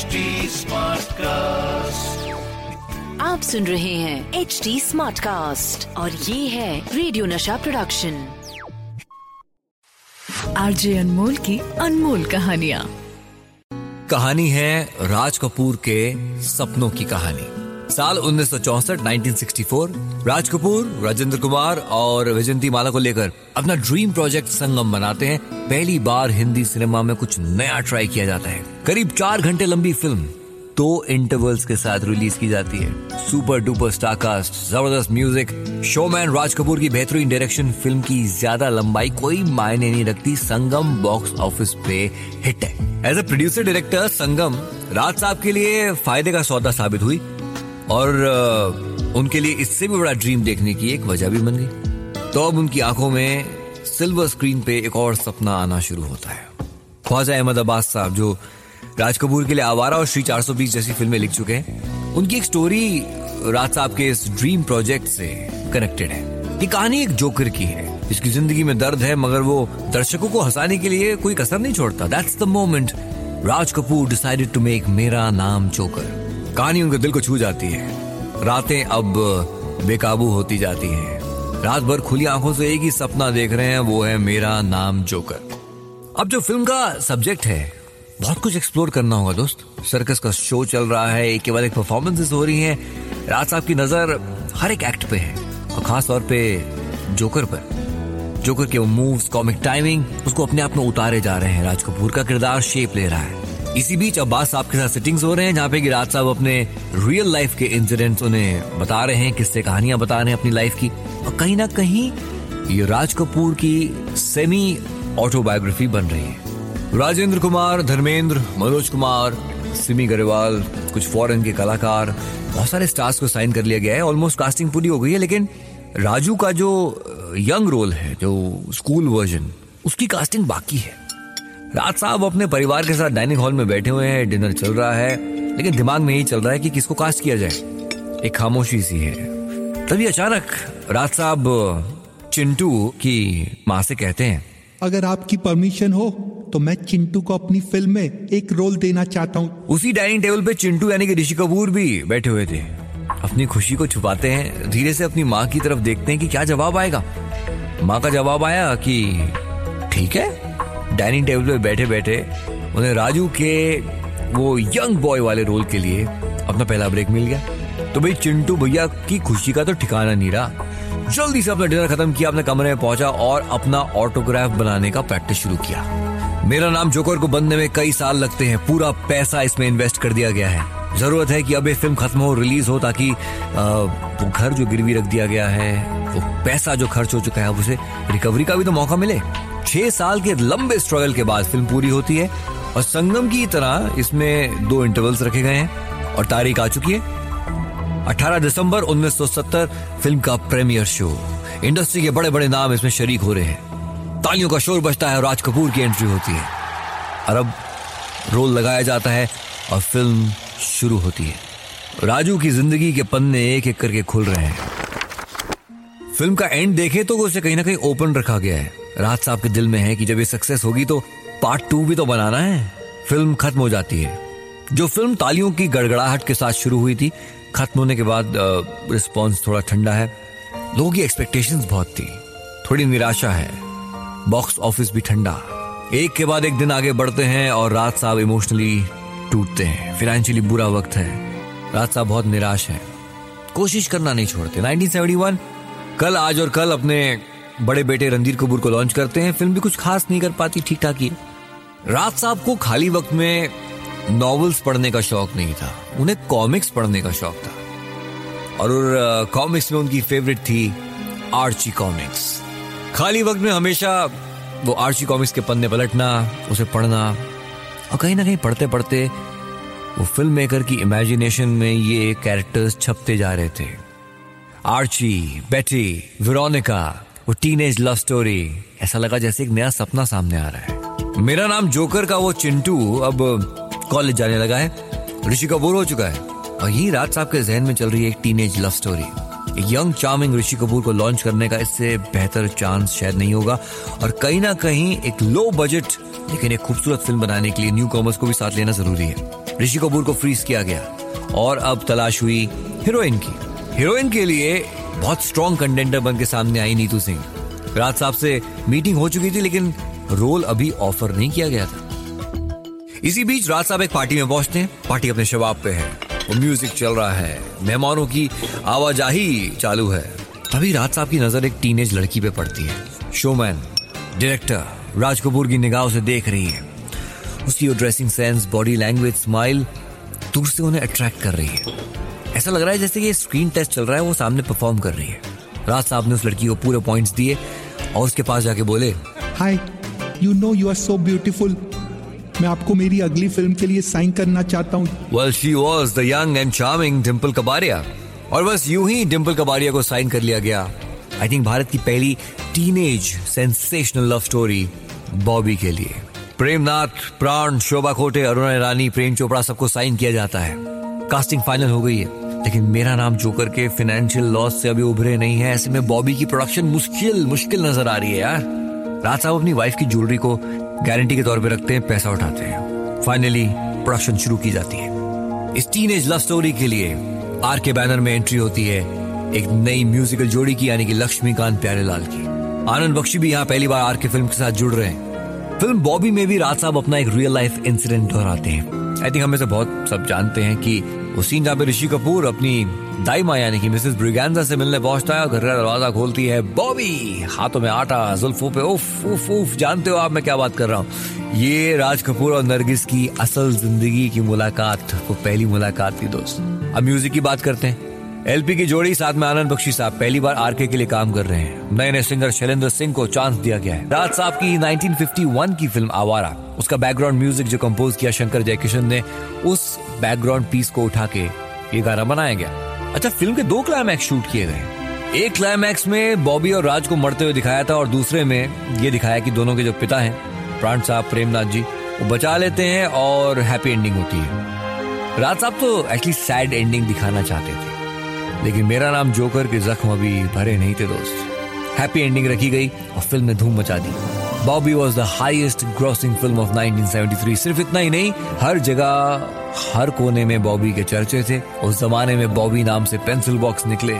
HD cast आप सुन रहे हैं एच डी स्मार्ट कास्ट और ये है रेडियो नशा प्रोडक्शन आरजे अनमोल की अनमोल कहानिया। कहानी है राज कपूर के सपनों की कहानी। साल 1964 1964 राज कपूर, राजेंद्र कुमार और विजंती माला को लेकर अपना ड्रीम प्रोजेक्ट संगम बनाते हैं। पहली बार हिंदी सिनेमा में कुछ नया ट्राई किया जाता है। करीब चार घंटे लंबी फ़िल्म दो इंटरवल्स के साथ रिलीज़ की जाती है। सुपर डुपर स्टारकास्ट ज़बरदस्त म्यूज़िक शोमैन राज कपूर की बेहतरीन डायरेक्शन फ़िल्म की ज़्यादा लंबाई कोई मायने नहीं रखती। संगम बॉक्स ऑफ़िस पे हिट है। As a producer director Sangam Raj Sahab के लिए फ़ायदे का सौदा साबित हुई। और उनके लिए इससे भी बड़ा ड्रीम देखने की एक वजह भी बन गई। तो अब उनकी आँखों में सिल्वर स्क्रीन पे एक और सपना आना शुरू होता है। ख्वाजा अहमद अब्बास साहब, जो राज कपूर के लिए आवारा और श्री 420 जैसी फ़िल्में लिख चुके हैं, उनकी एक स्टोरी राज साहब के इस ड्रीम प्रोजेक्ट से कनेक्टेड है। ये कहानी एक जोकर की है, जिसकी ज़िंदगी में दर्द है, मगर वो दर्शकों को हंसाने के लिए कोई कसर नहीं छोड़ता। That's the moment Raj Kapoor decided to make Mera Naam Joker कहानी उनके दिल को छू जाती है। रातें अब बेकाबू होती जाती हैं। रात भर खुली आँखों से एक ही सपना देख रहे हैं, वो है मेरा नाम जोकर। अब जो फ़िल्म का सब्जेक्ट है, बहुत कुछ एक्सप्लोर करना होगा दोस्त। सर्कस का शो चल रहा है, एक के बाद एक परफॉर्मेंसेस हो रही हैं। राज साहब की नज़र हर एक एक्ट पे है, और खास तौर पे जोकर पर। जोकर के वो मूव्स कॉमिक टाइमिंग उसको अपने आप में उतारे जा रहे हैं। राज कपूर का किरदार शेप ले रहा है। इसी बीच अब्बास साहब के साथ सिटिंग्स हो रहे हैं, जहाँ पे कि राज साहब अपने रियल लाइफ के इंसिडेंट्स उन्हें बता रहे हैं, किससे कहानियाँ बता रहे हैं अपनी लाइफ की। और कहीं ना कहीं ये राज कपूर की सेमी ऑटोबायोग्राफी बन रही है। राजेंद्र कुमार, धर्मेंद्र, मनोज कुमार, सिमी गरेवाल, कुछ फॉरेन के कलाकार, बहुत सारे स्टार्स को साइन कर लिया गया है ऑलमोस्ट कास्टिंग पूरी हो गई है, लेकिन राजू का जो यंग रोल है, जो स्कूल वर्जन उसकी कास्टिंग बाकी है। राज साहब अपने परिवार के साथ डाइनिंग हॉल में बैठे हुए हैं डिनर चल रहा है लेकिन दिमाग में यही चल रहा है कि किसको कास्ट किया जाए। एक खामोशी सी है। तभी अचानक राज साहब चिंटू की माँ से कहते हैं। अगर आपकी परमिशन हो तो मैं चिंटू को अपनी फ़िल्म में एक रोल देना चाहता हूँ। उसी डाइनिंग टेबल पे चिंटू यानी कि ऋषि कपूर भी बैठे हुए थे। अपनी खुशी को छुपाते हैं धीरे से अपनी माँ की तरफ़ देखते हैं कि क्या जवाब आएगा। माँ का जवाब आया कि ठीक है डाइनिंग टेबल पे बैठे बैठे उन्हें राजू के वो यंग बॉय वाले रोल के लिए अपना पहला ब्रेक मिल गया। तो भाई चिंटू भैया की खुशी का तो ठिकाना नहीं रहा। जल्दी से अपना डिनर खत्म किया, अपने कमरे में पहुँचा और अपना ऑटोग्राफ बनाने का प्रैक्टिस शुरू किया। मेरा नाम जोकर को बनने में कई साल लगते हैं। पूरा पैसा इसमें इन्वेस्ट कर दिया गया है। ज़रूरत है कि अब ये फ़िल्म खत्म हो, रिलीज़ हो, ताकि वो घर जो गिरवी रख दिया गया है, वो पैसा जो खर्च हो चुका है उसे रिकवरी का भी तो मौका मिले। छह साल के लंबे स्ट्रगल के बाद फ़िल्म पूरी होती है और संगम की तरह इसमें दो इंटरवल्स रखे गए हैं और तारीख आ चुकी है। 18 दिसंबर 1970 फ़िल्म का प्रीमियर शो इंडस्ट्री के बड़े बड़े नाम इसमें शरीक हो रहे हैं। तालियों का शोर बजता है और राज कपूर की एंट्री होती है। और अब रोल लगाया जाता है और फ़िल्म शुरू होती है। राजू की ज़िंदगी के पन्ने एक एक करके खुल रहे हैं। फ़िल्म का एंड देखे तो उसे कहीं ना कहीं ओपन रखा गया है। राज साहब के दिल में है कि जब ये सक्सेस होगी तो पार्ट टू भी तो बनाना है। फ़िल्म खत्म हो जाती है। जो फ़िल्म तालियों की गड़गड़ाहट के साथ शुरू हुई थी, खत्म होने के बाद रिस्पॉन्स थोड़ा ठंडा है। लोगों की एक्सपेक्टेशंस बहुत थी। थोड़ी निराशा है। बॉक्स ऑफ़िस भी ठंडा। एक के बाद एक दिन आगे बढ़ते हैं और राज साहब इमोशनली टूटते हैं। फाइनेंशियली बुरा वक्त है। राज साहब बहुत निराश है। कोशिश करना नहीं छोड़ते। 1971 कल आज और कल अपने बड़े बेटे रणधीर कपूर को लॉन्च करते हैं। फ़िल्म भी कुछ खास नहीं कर पाती ठीक ठाक ही। राज साहब को खाली वक्त में नॉवेल्स पढ़ने का शौक नहीं था। उन्हें कॉमिक्स पढ़ने का शौक था। और कॉमिक्स में उनकी फेवरेट थी आर्ची कॉमिक्स खाली वक्त में हमेशा वो आर्ची कॉमिक्स के पन्ने पलटना, उसे पढ़ना, और कहीं ना कहीं पढ़ते पढ़ते वो फ़िल्म मेकर की इमेजिनेशन में ये कैरेक्टर्स छपते जा रहे थे। आर्ची बेटी वेरोनिका वो टीनेज लव स्टोरी ऐसा लगा जैसे एक नया सपना सामने आ रहा है। मेरा नाम जोकर का वो चिंटू अब कॉलेज जाने लगा है। ऋषि कपूर हो चुका है। और यही राज साहब के जहन में चल रही है एक teenage love story young charming Rishi Kapoor को लॉन्च करने का इससे बेहतर चांस शायद नहीं होगा। और कहीं ना कहीं एक लो बजट लेकिन एक खूबसूरत फ़िल्म बनाने के लिए न्यू कॉमर्स को भी साथ लेना ज़रूरी है। ऋषि कपूर को फ्रीज किया गया। और अब तलाश हुई हीरोइन की। हीरोइन के लिए बहुत स्ट्रॉन्ग कंटेंडर बन के सामने आई नीतू सिंह। राज साहब से मीटिंग हो चुकी थी, लेकिन रोल अभी ऑफ़र नहीं किया गया था। इसी बीच राज साहब एक पार्टी में पहुँचते हैं। पार्टी अपने शबाब पे है। वो म्यूज़िक चल रहा है। मेहमानों की आवाजाही चालू है। तभी राज साहब की नज़र एक टीनेज लड़की पे पड़ती है। शोमैन डायरेक्टर राज कपूर की निगाहों से देख रही है। उसकी वो dressing sense body language smile दूर से उन्हें अट्रैक्ट कर रही है। ऐसा लग रहा है जैसे कि स्क्रीन टेस्ट चल रहा है वो सामने परफॉर्म कर रही है। राज साहब ने उस लड़की को पूरे पॉइंट्स दिए और उसके पास जाके बोले hi you know you are so beautiful मैं आपको मेरी अगली फ़िल्म के लिए साइन करना चाहता हूँ। Well she was the young and charming Dimple Kapadia और बस यूँ ही डिम्पल कबारिया को साइन कर लिया गया। आई थिंक भारत की पहली teenage sensational love story Bobby के लिए। प्रेमनाथ प्राण शोभा खोटे अरुणा ईरानी प्रेम चोपड़ा सबको साइन किया जाता है। कास्टिंग फाइनल हो गई है। लेकिन मेरा नाम जोकर के फाइनेंशियल लॉस से अभी उभरे नहीं है। ऐसे में बॉबी की प्रोडक्शन मुश्किल मुश्किल नज़र आ रही है यार। राज साहब अपनी वाइफ की ज्वेलरी को गारंटी के तौर पे रखते हैं, पैसा उठाते हैं। फाइनली प्रोडक्शन शुरू की जाती है। इस टीनेज लव स्टोरी के लिए आर के बैनर में एंट्री होती है एक नई म्यूजिकल जोड़ी की, यानी कि लक्ष्मीकांत प्यारेलाल की। आनंद बख्शी भी यहाँ पहली बार आर के फ़िल्म के साथ जुड़ रहे हैं। फ़िल्म बॉबी में भी राज साहब अपना एक रियल लाइफ इंसिडेंट दोहराते हैं। आई थिंक हमें से बहुत सब जानते हैं कि सीन जहाँ पे ऋषि कपूर अपनी दाई माँ, यानी कि मिसेस ब्रिगेंजा से मिलने पहुँचता है और घर का दरवाज़ा खोलती है बॉबी। हाथों में आटा, जुल्फों पे उफ उफ उफ, जानते हो आप मैं क्या बात कर रहा हूँ? ये राज कपूर और नरगिस की असल ज़िंदगी की मुलाकात, वो पहली मुलाकात थी दोस्त। अब म्यूज़िक की बात करते हैं। एलपी की जोड़ी, साथ में आनंद बख्शी साहब, पहली बार आरके के लिए काम कर रहे हैं। नए नए सिंगर शैलेंद्र सिंह को चांस दिया गया है। राज साहब की 1951 की फ़िल्म आवारा, उसका बैकग्राउंड म्यूज़िक जो कंपोज किया शंकर जयकिशन ने, उस बैकग्राउंड पीस को उठा के ये गाना बनाया गया। अच्छा फ़िल्म के दो क्लाइमैक्स शूट किए गए। एक क्लाइमैक्स में बॉबी और राज को मरते हुए दिखाया था और दूसरे में ये दिखाया कि दोनों के जो पिता हैं, प्राण साहब, प्रेमनाथ जी, वो बचा लेते हैं और हैप्पी एंडिंग होती है। राज साहब तो एक्चुअली सैड एंडिंग दिखाना चाहते थे। लेकिन मेरा नाम जोकर के जख्म अभी भरे नहीं थे दोस्त। हैप्पी एंडिंग रखी गई और फ़िल्म ने धूम मचा दी। Bobby was the highest grossing film of 1973 सिर्फ़ इतना ही नहीं, हर जगह, हर कोने में बॉबी के चर्चे थे। उस जमाने में बॉबी नाम से पेंसिल बॉक्स निकले।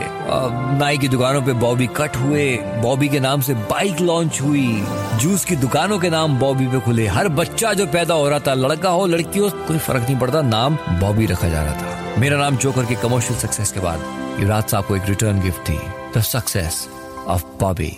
नाई की दुकानों पे बॉबी कट हुए। बॉबी के नाम से बाइक लॉन्च हुई। जूस की दुकानों के नाम बॉबी पे खुले। हर बच्चा जो पैदा हो रहा था, लड़का हो लड़की हो कोई फ़र्क नहीं पड़ता, नाम बॉबी रखा जा रहा था। मेरा नाम जोकर के कमर्शियल सक्सेस के बाद युवराज साहब को एक रिटर्न गिफ्ट थी। The success of Bobby